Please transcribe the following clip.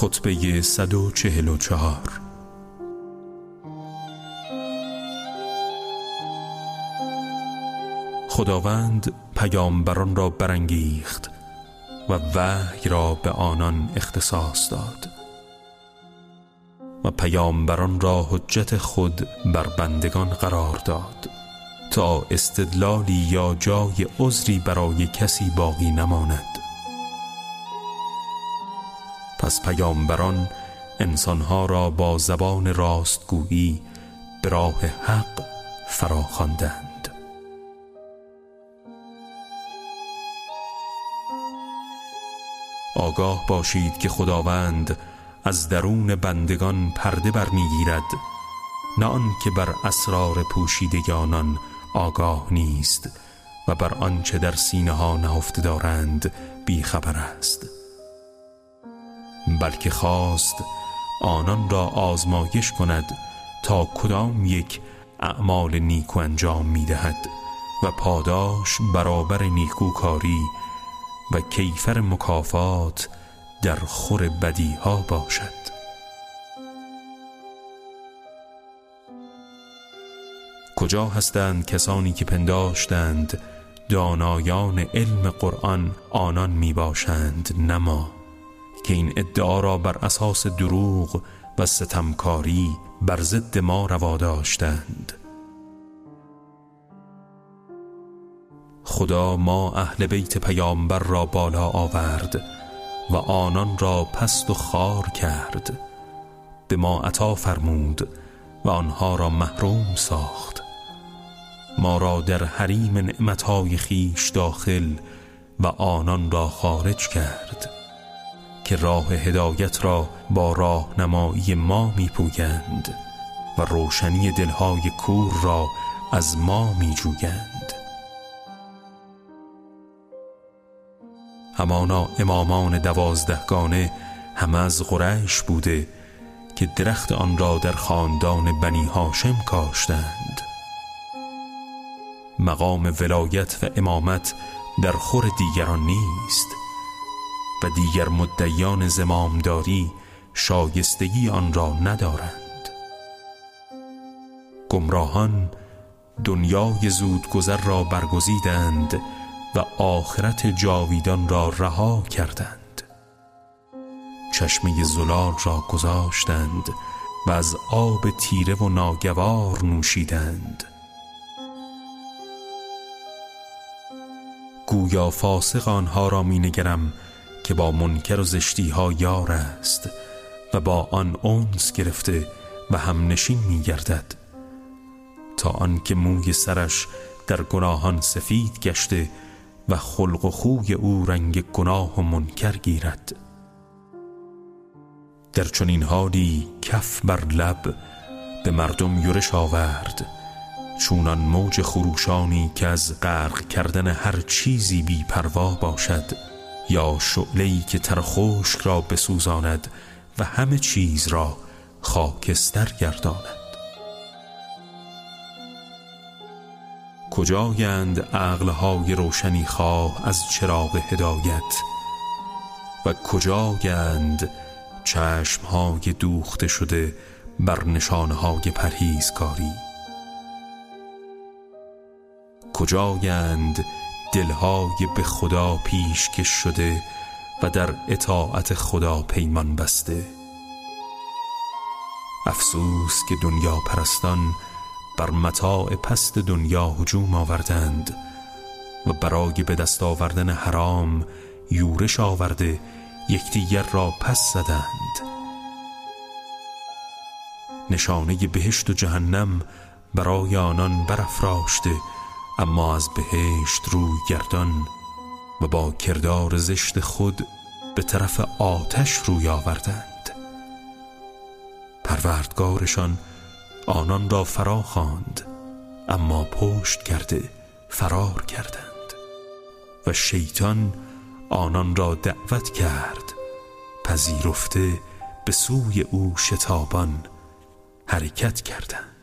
خطبه 144 خداوند پیامبران را برانگیخت و وحی را به آنان اختصاص داد و پیامبران را حجت خود بر بندگان قرار داد تا استدلالی یا جای عذری برای کسی باقی نماند. پس پیامبران انسانها را با زبان راستگویی به راه حق فراخواندند. آگاه باشید که خداوند از درون بندگان پرده برمیگیرد. نه آن که بر اسرار پوشیدگانان آگاه نیست و بر آنچه در سینه ها نهفته دارند بیخبر است. بلکه خواست آنان را آزمایش کند تا کدام یک اعمال نیکو انجام می دهد و پاداش برابر نیکوکاری و کیفر مکافات در خور بدی ها باشد. کجا هستند کسانی که پنداشتند دانایان علم قرآن آنان می باشند نما که این ادعا را بر اساس دروغ و ستمکاری بر ضد ما روا داشتند. خدا ما اهل بیت پیامبر را بالا آورد و آنان را پست و خار کرد. به ما عطا فرمود و آنها را محروم ساخت. ما را در حریم نعمتهای خیش داخل و آنان را خارج کرد. که راه هدایت را با راهنمایی ما میپویند و روشنی دلهای کور را از ما میجویند. همانا امامان دوازدهگانه همه از قریش بوده که درخت آن را در خاندان بنی هاشم کاشتند. مقام ولایت و امامت در خور دیگران نیست. و دیگر مدعیان زمامداری شایستگی آن را ندارند. گمراهان دنیای زودگذر را برگزیدند و آخرت جاویدان را رها کردند. چشمه زلال را گذاشتند و از آب تیره و ناگوار نوشیدند. گویا فاسق آنها را می نگرم که با منکر و زشتی ها یار است و با آن اونس گرفته و هم نشین می گردد تا آنکه موی سرش در گناهان سفید گشته و خلق و خوی او رنگ گناه و منکر گیرد. در چنین حالی کف بر لب به مردم یورش آورد. چونان موج خروشانی که از غرق کردن هر چیزی بی پروا باشد یا شعله‌ای که تر خشک را بسوزاند و همه چیز را خاکستر گرداند. کجایند عقلهای روشنی خواه از چراغ هدایت و کجایند چشمهای دوخته شده بر نشانهای پرهیزکاری؟ کجایند دلهای به خدا پیشکش شده و در اطاعت خدا پیمان بسته. افسوس که دنیا پرستان بر متاع پست دنیا هجوم آوردند و برای به دست آوردن حرام یورش آورده یکدیگر را پس زدند. نشانه بهشت و جهنم برای آنان برافراشته اما از بهشت روی گردان و با کردار زشت خود به طرف آتش روی آوردند. پروردگارشان آنان را فرا خواند اما پشت کرده فرار کردند و شیطان آنان را دعوت کرد پذیرفته به سوی او شتابان حرکت کردند.